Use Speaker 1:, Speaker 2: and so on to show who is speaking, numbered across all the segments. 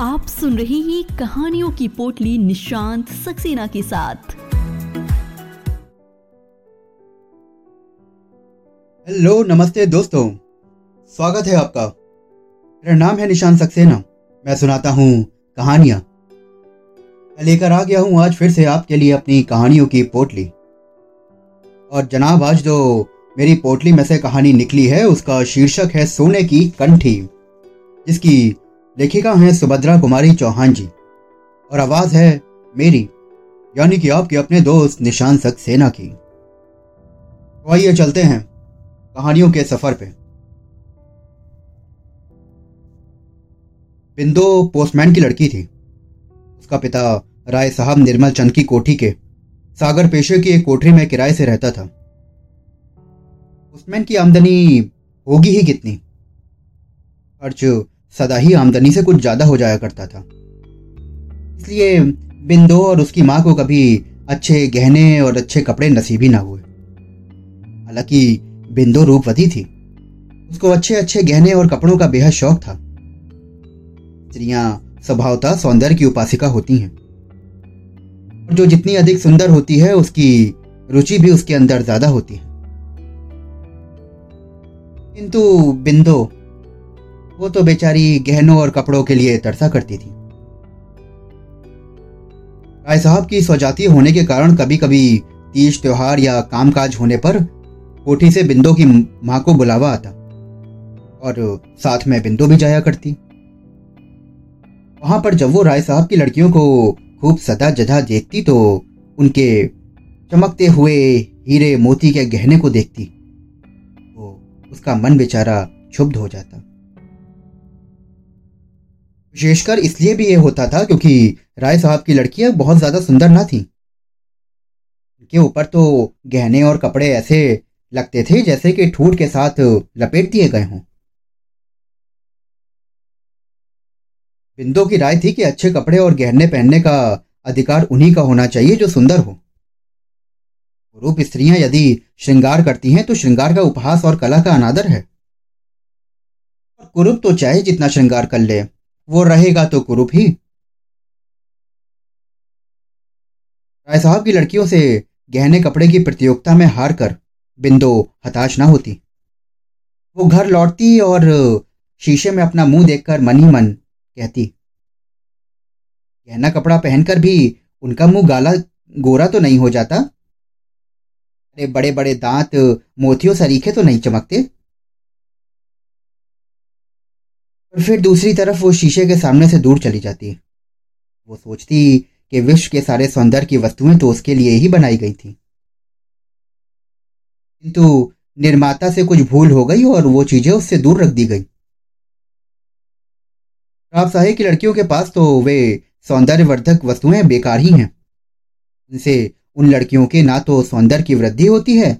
Speaker 1: आप सुन रहे हैं कहानियों की पोटली निशांत सक्सेना के साथ।
Speaker 2: हेलो, नमस्ते दोस्तों। स्वागत है आपका। मेरा नाम है निशांत सक्सेना। मैं सुनाता हूँ कहानियाँ। मैं लेकर आ गया हूँ आज फिर से आपके लिए अपनी कहानियों की पोटली। और जनाब, आज जो मेरी पोटली में से कहानी निकली है, उसका शीर्षक है सोने की कंठी, जिसकी लेखिका हैं सुभद्रा कुमारी चौहान जी। और आवाज़ है मेरी, यानी कि आपके अपने दोस्त निशान सक्सेना की। तो आइए चलते हैं कहानियों के सफ़र पे। बिंदु पोस्टमैन की लड़की थी। उसका पिता राय साहब निर्मल चंद की कोठी के सागर पेशे की एक कोठरी में किराए से रहता था। पोस्टमैन की आमदनी होगी ही कितनी। खर्च सदा ही आमदनी से कुछ ज़्यादा हो जाया करता था। इसलिए बिंदो और उसकी माँ को कभी अच्छे गहने और अच्छे कपड़े नसीब ही ना हुए। हालाँकि बिंदो रूपवती थी। उसको अच्छे अच्छे गहने और कपड़ों का बेहद शौक था। स्त्रियाँ स्वभावतः सौंदर्य की उपासिका होती हैं। और जो जितनी अधिक सुंदर होती है, उसकी रुचि भी उसके अंदर ज़्यादा होती है। किंतु बिंदो वो तो बेचारी गहनों और कपड़ों के लिए तरसा करती थी। राय साहब की स्वजातीय होने के कारण कभी कभी तीज त्योहार या कामकाज होने पर कोठी से बिंदु की माँ को बुलावा आता और साथ में बिंदु भी जाया करती। वहाँ पर जब वो राय साहब की लड़कियों को खूब सदा जदा देखती तो उनके चमकते हुए हीरे मोती के गहने को देखती तो उसका मन बेचारा क्षुब्ध हो जाता। विशेषकर इसलिए भी ये होता था क्योंकि राय साहब की लड़कियाँ बहुत ज़्यादा सुंदर ना थी। उनके ऊपर तो गहने और कपड़े ऐसे लगते थे जैसे कि ठूठ के साथ लपेट दिए गए हों। बिंदु की राय थी कि अच्छे कपड़े और गहने पहनने का अधिकार उन्हीं का होना चाहिए जो सुंदर हो। रूप स्त्रियाँ यदि श्रृंगार करती हैं तो श्रृंगार का उपहास और कला का अनादर है। और कुरूप तो चाहे जितना श्रृंगार कर ले। वो रहेगा तो कुरूप ही राय साहब की लड़कियों से गहने कपड़े की प्रतियोगिता में हार कर बिंदो हताश ना होती। वो घर लौटती और शीशे में अपना मुँह देखकर मन ही मन कहती। गहना कपड़ा पहनकर भी उनका मुँह गाला गोरा तो नहीं हो जाता? अरे बड़े बड़े दांत, मोतियों सरीखे तो नहीं चमकते? और फिर दूसरी तरफ़ वो शीशे के सामने से दूर चली जाती वो सोचती कि विश्व के सारे सौंदर्य की वस्तुएँ तो उसके लिए ही बनाई गई थी। किंतु निर्माता से कुछ भूल हो गई और वो चीज़ें उससे दूर रख दी गई। राव साहेब की लड़कियों के पास तो वे सौंदर्यवर्धक वस्तुएँ बेकार ही हैं। उनसे उन लड़कियों के ना तो सौंदर्य की वृद्धि होती है,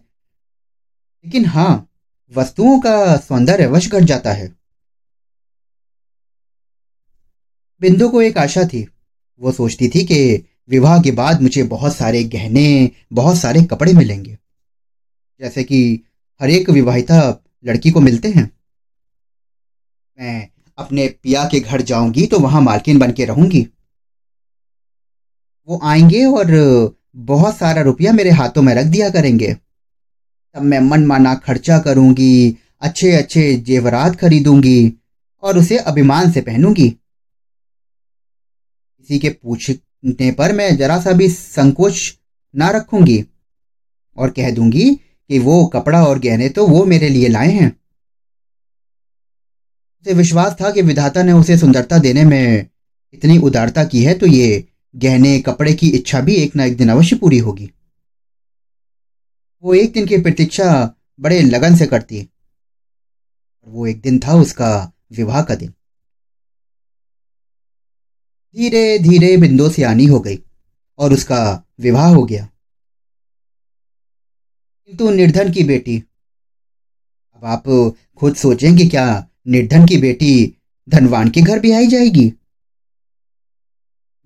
Speaker 2: लेकिन हाँ वस्तुओं का सौंदर्य अवश्य घट जाता है। बिंदु को एक आशा थी। वो सोचती थी कि विवाह के बाद मुझे बहुत सारे गहने, बहुत सारे कपड़े मिलेंगे। जैसे कि हर एक विवाहिता लड़की को मिलते हैं। मैं अपने पिया के घर जाऊँगी तो वहाँ मालकिन बन के रहूँगी। वो आएँगे और बहुत सारा रुपया मेरे हाथों में रख दिया करेंगे। तब मैं मन माना खर्चा करूँगी अच्छे अच्छे जेवरात खरीदूँगी और उसे अभिमान से पहनूँगी। किसी के पूछने पर मैं जरा सा भी संकोच ना रखूँगी और कह दूँगी कि वो कपड़ा और गहने तो वो मेरे लिए लाए हैं। उसे विश्वास था कि विधाता ने उसे सुंदरता देने में इतनी उदारता की है तो ये गहने, कपड़े की इच्छा भी एक ना एक दिन अवश्य पूरी होगी। वो एक दिन की प्रतीक्षा बड़े लगन से करती। वो एक दिन था उसका विवाह का दिन। धीरे धीरे बिंदु से आनी हो गई और उसका विवाह हो गया। किंतु निर्धन की बेटी, अब आप खुद सोचेंगे क्या निर्धन की बेटी धनवान के घर भी आई जाएगी?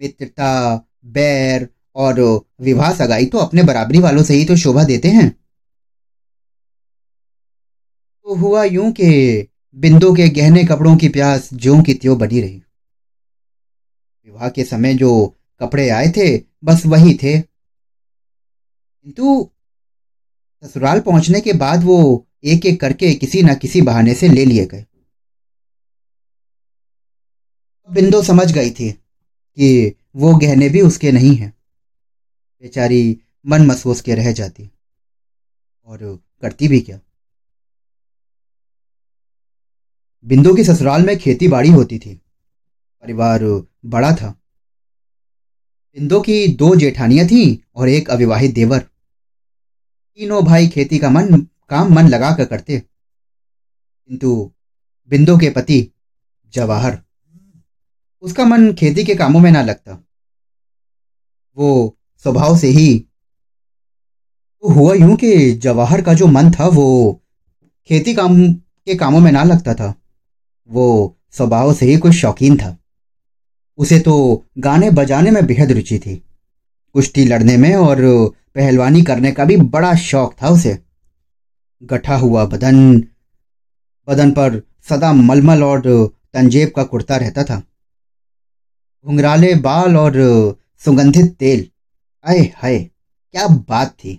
Speaker 2: मित्रता, बैर और विवाह सगाई तो अपने बराबरी वालों से ही तो शोभा देते हैं। तो हुआ यूँ कि बिंदु के गहने कपड़ों की प्यास ज्यों की त्यों बनी रही। विवाह के समय जो कपड़े आए थे, बस वही थे। किंतु ससुराल पहुँचने के बाद वो एक एक करके किसी न किसी बहाने से ले लिए गए। बिंदु समझ गई थी कि वो गहने भी उसके नहीं हैं। बेचारी मन महसूस के रह जाती और करती भी क्या? बिंदु की ससुराल में खेती बाड़ी होती थी। परिवार बड़ा था। बिंदु की दो जेठानियाँ थीं और एक अविवाहित देवर। तीनों भाई खेती का मन, काम मन लगा कर करते। किंतु बिंदु के पति जवाहर। उसका मन खेती के कामों में ना लगता। वो स्वभाव से ही तो हुआ यूँ कि जवाहर का जो मन था वो खेती काम के कामों में ना लगता था। वो स्वभाव से ही कुछ शौकीन था। उसे तो गाने बजाने में बेहद रुचि थी। कुश्ती लड़ने में और पहलवानी करने का भी बड़ा शौक था उसे। गठा हुआ बदन बदन पर सदा मलमल और तंजेब का कुर्ता रहता था। घुंघराले बाल और सुगंधित तेल। आए हाय, क्या बात थी।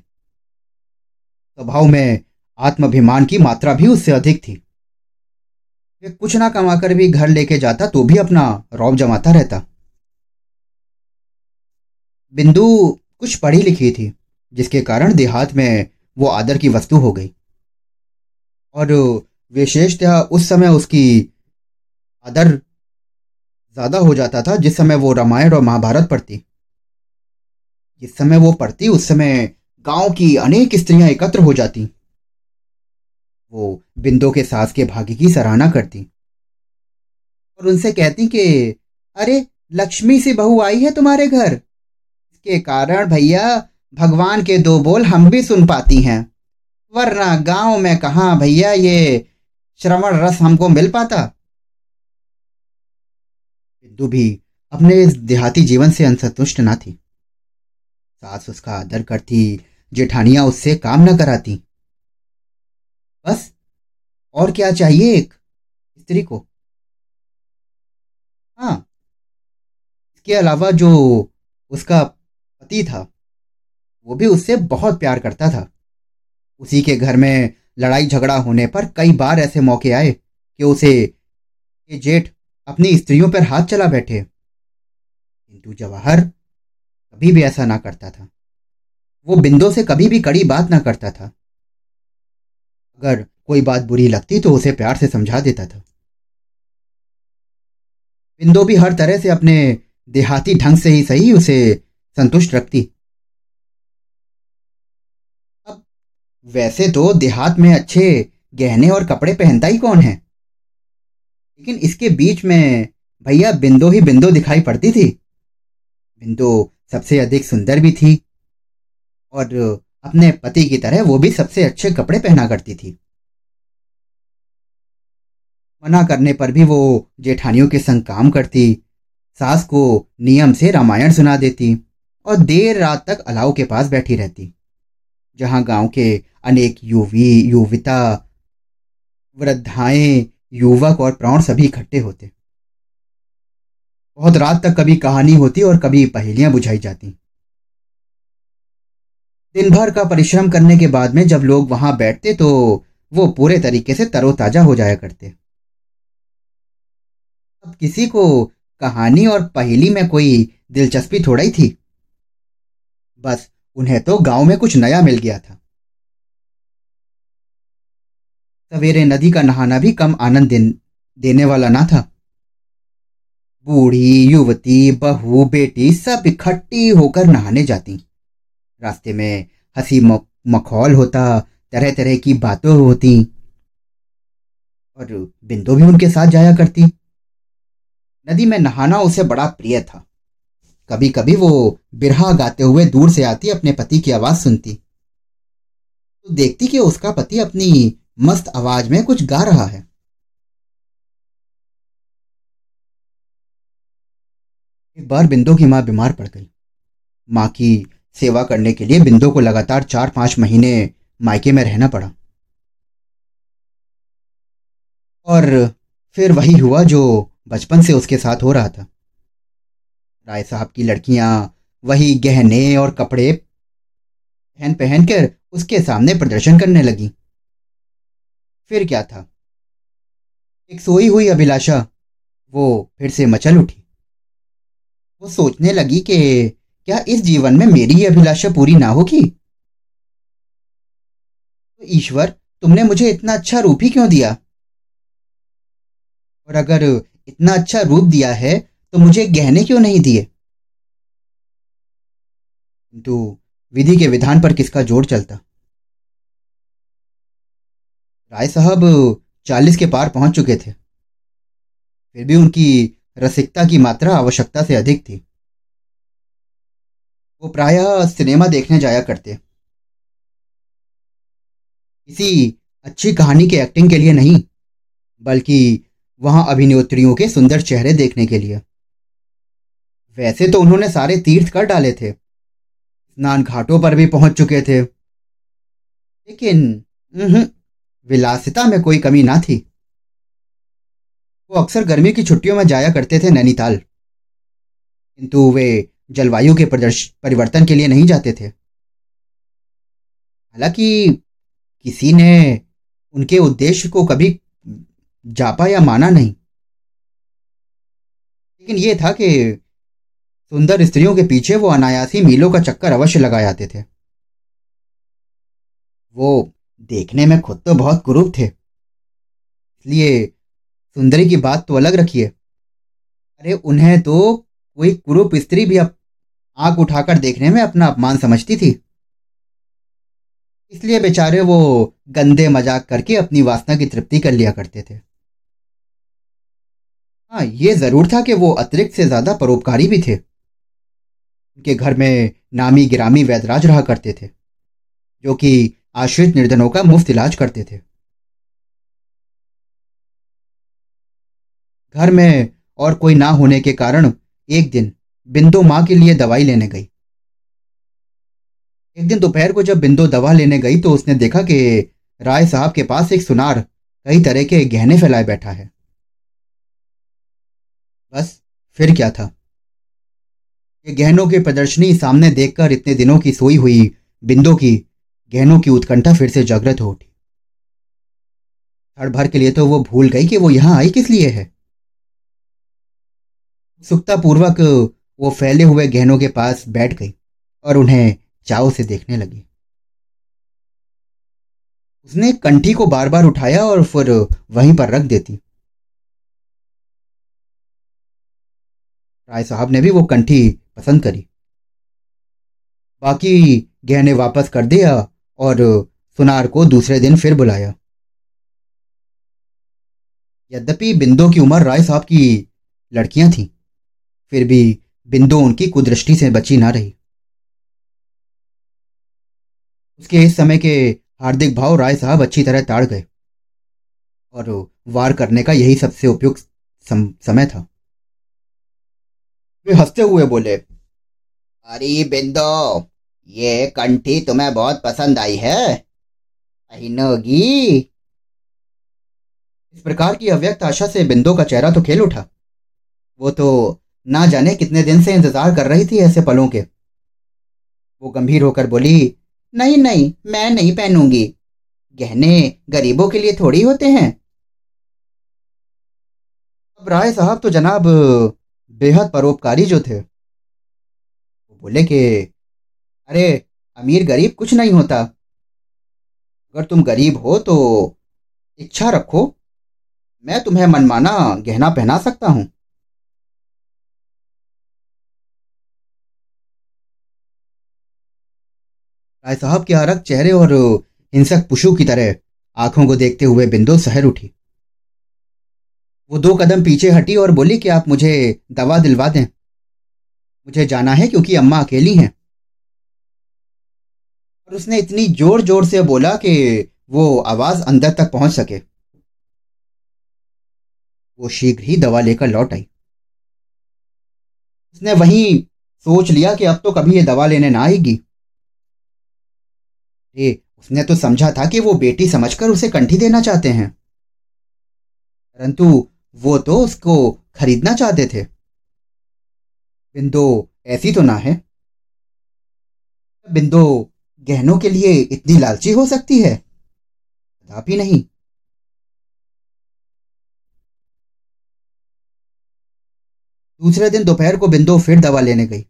Speaker 2: स्वभाव में आत्माभिमान की मात्रा भी उससे अधिक थी। वे कुछ ना कमाकर भी घर लेके जाता तो भी अपना रौब जमाता रहता। बिंदु कुछ पढ़ी लिखी थी, जिसके कारण देहात में वो आदर की वस्तु हो गई। और विशेषतः उस समय उसकी आदर ज़्यादा हो जाता था, जिस समय वो रामायण और महाभारत पढ़ती। जिस समय वो पढ़ती, उस समय गाँव की अनेक स्त्रियाँ एकत्र हो जाती। वो बिंदो के सास के भाग्य की सराहना करती। और उनसे कहती कि, अरे, लक्ष्मी सी बहू आई है तुम्हारे घर। इसके कारण भैया, भगवान के दो बोल हम भी सुन पाती हैं। वरना गाँव में कहा भैया ये श्रवण रस हमको मिल पाता? बिंदु भी अपने इस देहाती जीवन से असंतुष्ट ना थी। सास उसका आदर करती, जेठानियाँ उससे काम न कराती। बस, और क्या चाहिए एक स्त्री को? हाँ इसके अलावा जो उसका पति था, वो भी उससे बहुत प्यार करता था। उसी के घर में लड़ाई झगड़ा होने पर कई बार ऐसे मौके आए कि उसे ये जेठ अपनी स्त्रियों पर हाथ चला बैठे। किंतु जवाहर कभी भी ऐसा ना करता था। वो बिंदो से कभी भी कड़ी बात ना करता था। अगर कोई बात बुरी लगती तो उसे प्यार से समझा देता था। बिंदो भी हर तरह से अपने देहाती ढंग से ही सही उसे संतुष्ट रखती। अब वैसे तो देहात में अच्छे गहने और कपड़े पहनता ही कौन है? लेकिन इसके बीच में भैया बिंदो ही बिंदो दिखाई पड़ती थी। बिंदो सबसे अधिक सुंदर भी थी। और अपने पति की तरह वो भी सबसे अच्छे कपड़े पहना करती थी। मना करने पर भी वो जेठानियों के संग काम करती, सास को नियम से रामायण सुना देती और देर रात तक अलाव के पास बैठी रहती, जहाँ गाँव के अनेक युवी, युविता, वृद्धाएँ, युवक और प्राण सभी इकट्ठे होते। बहुत रात तक कभी कहानी होती और कभी पहेलियाँ बुझाई जाती। दिन भर का परिश्रम करने के बाद में जब लोग वहाँ बैठते तो वो पूरे तरीके से तरोताजा हो जाया करते। अब किसी को कहानी और पहेली में कोई दिलचस्पी थोड़ा ही थी। बस उन्हें तो गाँव में कुछ नया मिल गया था। सवेरे नदी का नहाना भी कम आनंद देने वाला ना था। बूढ़ी, युवती, बहू, बेटी सब इकट्ठी होकर नहाने जाती। रास्ते में हँसी मखौल होता तरह तरह की बातें होती। और बिंदु भी उनके साथ जाया करती। नदी में नहाना उसे बड़ा प्रिय था। कभी कभी वो बिरहा गाते हुए दूर से आती, अपने पति की आवाज़ सुनती। तो देखती कि उसका पति अपनी मस्त आवाज़ में कुछ गा रहा है। एक बार बिंदु की माँ बीमार पड़ गई। माँ की सेवा करने के लिए बिंदु को लगातार चार पाँच महीने मायके में रहना पड़ा। और फिर वही हुआ जो बचपन से उसके साथ हो रहा था। राय साहब की लड़कियाँ वही गहने और कपड़े पहन पहनकर उसके सामने प्रदर्शन करने लगी। फिर क्या था? एक सोई हुई अभिलाषा, वो फिर से मचल उठी। वो सोचने लगी कि क्या इस जीवन में मेरी ही अभिलाषा पूरी ना होगी? तो ईश्वर, तुमने मुझे इतना अच्छा रूप ही क्यों दिया? और अगर इतना अच्छा रूप दिया है तो मुझे गहने क्यों नहीं दिए? किंतु विधि के विधान पर किसका ज़ोर चलता? राय साहब चालीस के पार पहुँच चुके थे। फिर भी उनकी रसिकता की मात्रा आवश्यकता से अधिक थी। वो प्रायः सिनेमा देखने जाया करते। किसी अच्छी कहानी के एक्टिंग के लिए नहीं, बल्कि वहाँ अभिनेत्रियों के सुंदर चेहरे देखने के लिए। वैसे तो उन्होंने सारे तीर्थ कर डाले थे, स्नान घाटों पर भी पहुँच चुके थे। लेकिन विलासिता में कोई कमी ना थी। वो अक्सर गर्मी की छुट्टियों में जाया करते थे नैनीताल। किंतु वे जलवायु के परिवर्तन के लिए नहीं जाते थे। हालाँकि किसी ने उनके उद्देश्य को कभी जापा या माना नहीं। लेकिन यह था कि सुंदर स्त्रियों के पीछे वो अनायासी मीलों का चक्कर अवश्य लगा जाते थे। वो देखने में खुद तो बहुत कुरूप थे। इसलिए सुंदरी की बात तो अलग रखिए। अरे, उन्हें तो कोई कुरूप स्त्री भी अब आँख उठाकर देखने में अपना अपमान समझती थी। इसलिए बेचारे वो गंदे मज़ाक करके अपनी वासना की तृप्ति कर लिया करते थे। हाँ ये ज़रूर था कि वो अतिरिक्त से ज़्यादा परोपकारी भी थे। उनके घर में नामी गिरामी वैदराज रहा करते थे, जो कि आश्रित निर्धनों का मुफ़्त इलाज करते थे। घर में और कोई ना होने के कारण एक दिन बिंदु माँ के लिए दवाई लेने गई। एक दिन दोपहर को जब बिंदु दवा लेने गई तो उसने देखा कि राय साहब के पास एक सुनार कई तरह के गहने फैलाए बैठा है। बस, फिर क्या था? ये गहनों की प्रदर्शनी सामने देखकर इतने दिनों की सोई हुई बिंदु की गहनों की उत्कंठा फिर से जागृत हो उठी। क्षण भर के लिए तो वो भूल गई कि वो यहाँ आई किस लिए है? उत्सुकता पूर्वक वो फैले हुए गहनों के पास बैठ गई और उन्हें चाव से देखने लगी। उसने कंठी को बार बार उठाया और फिर वहीं पर रख देती। राय साहब ने भी वो कंठी पसंद करी। बाकी गहने वापस कर दिया और सुनार को दूसरे दिन फिर बुलाया। यद्यपि बिंदु की उम्र राय साहब की लड़कियाँ थीं फिर भी बिंदु उनकी कुदृष्टि से बची ना रही। उसके इस समय के हार्दिक भाव राय साहब अच्छी तरह ताड़ गए और वार करने का यही सबसे उपयुक्त सम, समय था। वे हँसते हुए बोले अरे बिंदो ये कंठी तुम्हें बहुत पसंद आई है। इस प्रकार की अव्यक्त आशा से बिंदो का चेहरा तो खेल उठा। वो तो ना जाने कितने दिन से इंतज़ार कर रही थी ऐसे पलों के। वो गंभीर होकर बोली, नहीं नहीं, मैं नहीं पहनूँगी। गहने गरीबों के लिए थोड़ी होते हैं। अब राय साहब तो जनाब, बेहद परोपकारी जो थे। वो बोले कि, अरे, अमीर गरीब कुछ नहीं होता। अगर तुम गरीब हो तो इच्छा रखो। मैं तुम्हें मनमाना गहना पहना सकता हूँ। राय साहब के आरक चेहरे और हिंसक पुशु की तरह आँखों को देखते हुए बिंदु सहर उठी। वो दो कदम पीछे हटी और बोली कि आप मुझे दवा दिलवा दें। मुझे जाना है क्योंकि अम्मा अकेली हैं। और उसने इतनी ज़ोर ज़ोर से बोला कि वो आवाज़ अंदर तक पहुँच सके। वो शीघ्र ही दवा लेकर लौट आई। उसने वहीं सोच लिया कि अब तो कभी ये दवा लेने ना आएगी। ए, उसने तो समझा था कि वो बेटी समझकर उसे कंठी देना चाहते हैं। परंतु वो तो उसको खरीदना चाहते थे। बिंदो ऐसी तो ना है। बिंदो गहनों के लिए इतनी लालची हो सकती है? कदापि नहीं। दूसरे दिन दोपहर को बिंदो फिर दवा लेने गई।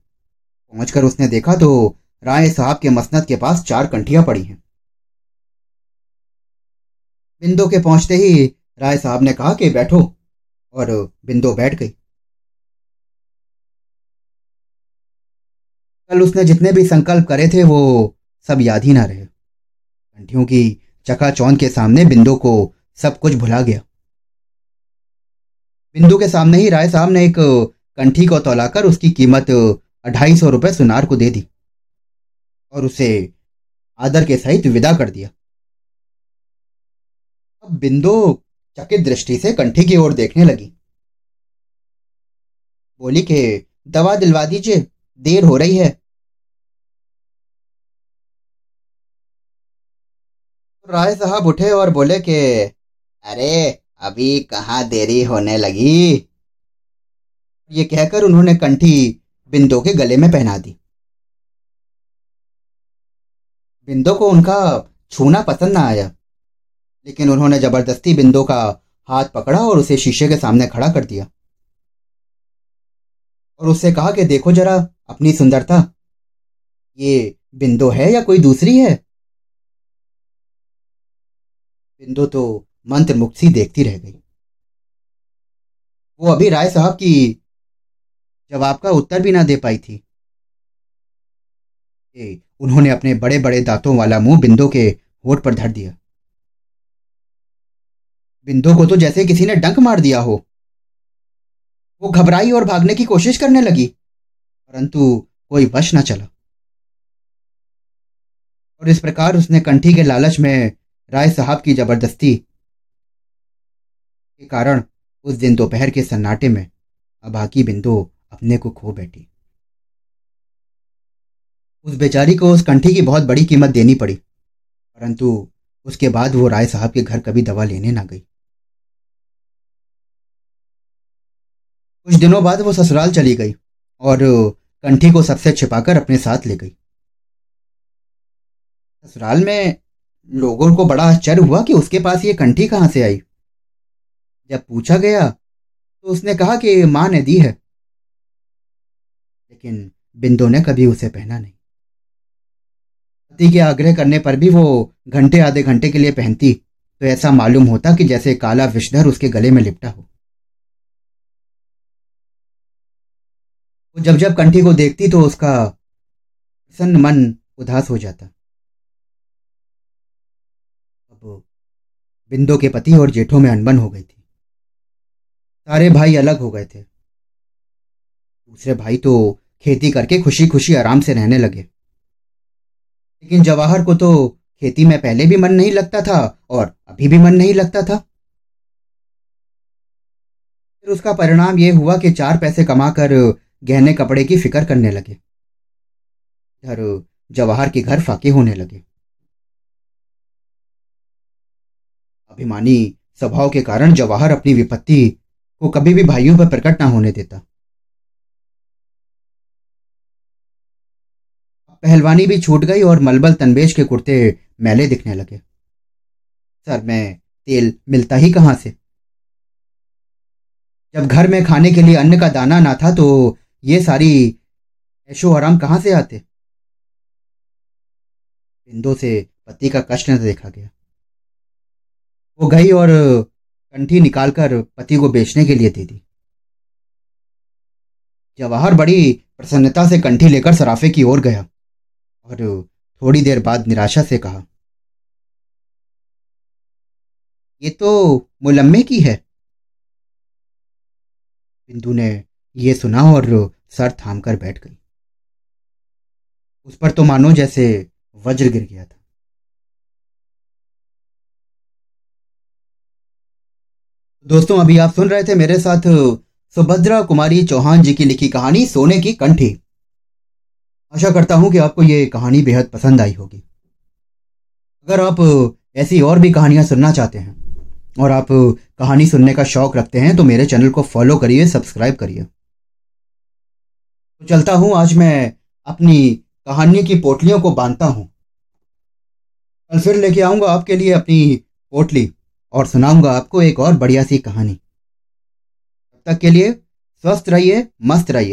Speaker 2: पहुंचकर उसने देखा तो राय साहब के मसनद के पास चार कंठियाँ पड़ी हैं। बिंदो के पहुँचते ही राय साहब ने कहा कि बैठो, और बिंदो बैठ गई। कल उसने जितने भी संकल्प करे थे, वो सब याद ही ना रहे। कंठियों की चकाचौंध के सामने बिंदु को सब कुछ भुला गया। बिंदु के सामने ही राय साहब ने एक कंठी को तोलाकर उसकी कीमत अढ़ाई सौ रुपये सुनार को दे दी। और उसे आदर के सहित विदा कर दिया। अब बिंदु चकित दृष्टि से कंठी की ओर देखने लगी। बोली के, दवा दिलवा दीजिए, देर हो रही है। राय साहब उठे और बोले के, अरे, अभी कहाँ देरी होने लगी? ये कहकर उन्होंने कंठी बिंदु के गले में पहना दी। बिंदो को उनका छूना पसंद ना आया। लेकिन उन्होंने ज़बरदस्ती बिंदु का हाथ पकड़ा और उसे शीशे के सामने खड़ा कर दिया। और उससे कहा कि देखो जरा अपनी सुंदरता, ये बिंदु है या कोई दूसरी है? बिंदु तो मंत्र मुक्त सी देखती रह गई। वो अभी राय साहब की जवाब का उत्तर भी ना दे पाई थी। उन्होंने अपने बड़े बड़े दांतों वाला मुँह बिंदु के होठ पर धर दिया। बिंदु को तो जैसे किसी ने डंक मार दिया हो। वो घबराई और भागने की कोशिश करने लगी, परंतु कोई वश न चला। और इस प्रकार उसने कंठी के लालच में राय साहब की ज़बरदस्ती के कारण उस दिन दोपहर के सन्नाटे में अभागी बिंदु अपने को खो बैठी। उस बेचारी को उस कंठी की बहुत बड़ी कीमत देनी पड़ी, परंतु उसके बाद वो राय साहब के घर कभी दवा लेने ना गई। कुछ दिनों बाद वो ससुराल चली गई और कंठी को सबसे छिपाकर अपने साथ ले गई। ससुराल में लोगों को बड़ा आश्चर्य हुआ कि उसके पास ये कंठी कहाँ से आई। जब पूछा गया तो उसने कहा कि माँ ने दी है, लेकिन बिंदु ने कभी उसे पहना नहीं। पति के आग्रह करने पर भी वो घंटे आधे घंटे के लिए पहनती। तो ऐसा मालूम होता कि जैसे काला विषधर उसके गले में लिपटा हो। वो जब जब कंठी को देखती तो उसका प्रसन्न मन उदास हो जाता। अब बिंदु के पति और जेठों में अनबन हो गई थी। सारे भाई अलग हो गए थे। दूसरे भाई तो खेती करके खुशी खुशी आराम से रहने लगे। लेकिन जवाहर को तो खेती में पहले भी मन नहीं लगता था और अभी भी मन नहीं लगता था। फिर उसका परिणाम यह हुआ कि चार पैसे कमाकर गहने कपड़े की फ़िक्र करने लगे। इधर जवाहर के घर फाके होने लगे। अभिमानी स्वभाव के कारण जवाहर अपनी विपत्ति को कभी भी भाइयों पर प्रकट ना होने देता। पहलवानी भी छूट गई और मलबल तनबेज के कुर्ते मैले दिखने लगे। सर, मैं तेल मिलता ही कहाँ से? जब घर में खाने के लिए अन्न का दाना ना था तो ये सारी ऐशो आराम कहाँ से आते? बिंदु से पति का कष्ट न देखा गया। वो गई और कंठी निकालकर पति को बेचने के लिए दे दी। जवाहर बड़ी प्रसन्नता से कंठी लेकर सराफे की ओर गया। और थोड़ी देर बाद निराशा से कहा, ये तो मुलम्मे की है। बिंदु ने ये सुना और सर थाम कर बैठ गई। उस पर तो मानो जैसे वज्र गिर गया था। दोस्तों, अभी आप सुन रहे थे मेरे साथ सुभद्रा कुमारी चौहान जी की लिखी कहानी सोने की कंठी। आशा करता हूँ कि आपको ये कहानी बेहद पसंद आई होगी। अगर आप ऐसी और भी कहानियाँ सुनना चाहते हैं और आप कहानी सुनने का शौक रखते हैं तो मेरे चैनल को फॉलो करिए, सब्सक्राइब करिए। तो चलता हूँ, आज मैं अपनी कहानियों की पोटलियों को बांधता हूँ। कल फिर लेके आऊँगा आपके लिए अपनी पोटली और सुनाऊँगा आपको एक और बढ़िया सी कहानी। तब तक के लिए स्वस्थ रहिए, मस्त रहिए।